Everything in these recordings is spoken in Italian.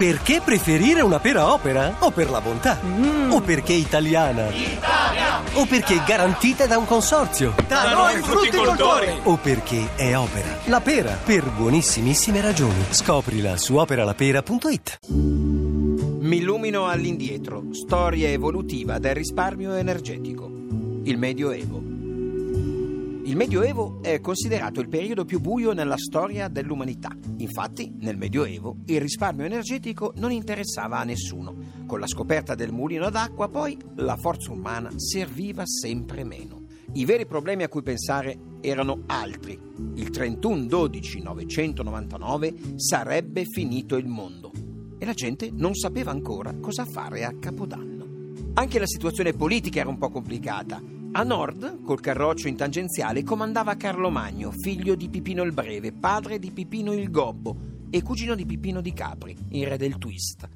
Perché preferire una pera opera? O per la bontà? Mm. O perché italiana? Italia! O perché garantita da un consorzio? Da noi frutticoltori! O perché è opera? La pera, per buonissimissime ragioni. Scoprila su operalapera.it. Mi illumino all'indietro, storia evolutiva del risparmio energetico. Il Medioevo. Il Medioevo è considerato il periodo più buio nella storia dell'umanità. Infatti, nel Medioevo il risparmio energetico non interessava a nessuno. Con la scoperta del mulino d'acqua, poi, la forza umana serviva sempre meno. I veri problemi a cui pensare erano altri. Il 31-12-999 sarebbe finito il mondo e la gente non sapeva ancora cosa fare a Capodanno. Anche la situazione politica era un po' complicata. A nord, col carroccio in tangenziale, comandava Carlo Magno, figlio di Pipino il Breve, padre di Pipino il Gobbo e cugino di Pipino di Capri, il re del twist.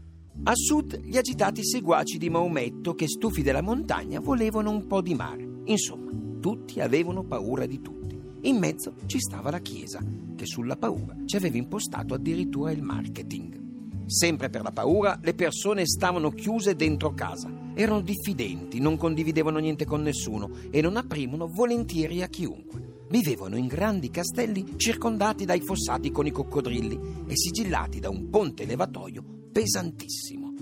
A sud, gli agitati seguaci di Maometto che, stufi della montagna, volevano un po' di mare. Insomma, tutti avevano paura di tutti. In mezzo ci stava la Chiesa, che sulla paura ci aveva impostato addirittura il marketing. Sempre per la paura, le persone stavano chiuse dentro casa. Erano diffidenti, non condividevano niente con nessuno e non aprivano volentieri a chiunque. Vivevano in grandi castelli circondati dai fossati con i coccodrilli e sigillati da un ponte levatoio pesantissimo.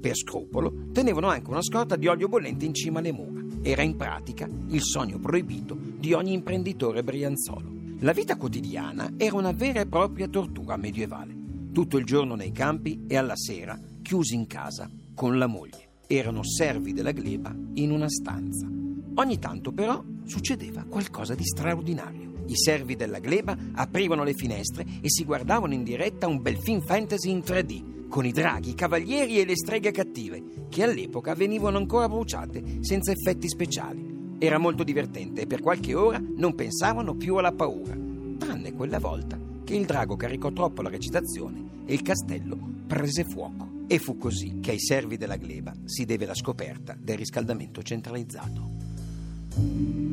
Per scrupolo, tenevano anche una scorta di olio bollente in cima alle mura. Era in pratica il sogno proibito di ogni imprenditore brianzolo. La vita quotidiana era una vera e propria tortura medievale tutto il giorno nei campi e alla sera chiusi in casa con la moglie. Erano servi della gleba in una stanza. Ogni tanto però succedeva qualcosa di straordinario. I servi della gleba aprivano le finestre e si guardavano in diretta un bel film fantasy in 3D con i draghi, i cavalieri e le streghe cattive, che all'epoca venivano ancora bruciate senza effetti speciali. Era molto divertente e per qualche ora non pensavano più alla paura, tranne quella volta che il drago caricò troppo la recitazione e il castello prese fuoco. E fu così che ai servi della gleba si deve la scoperta del riscaldamento centralizzato.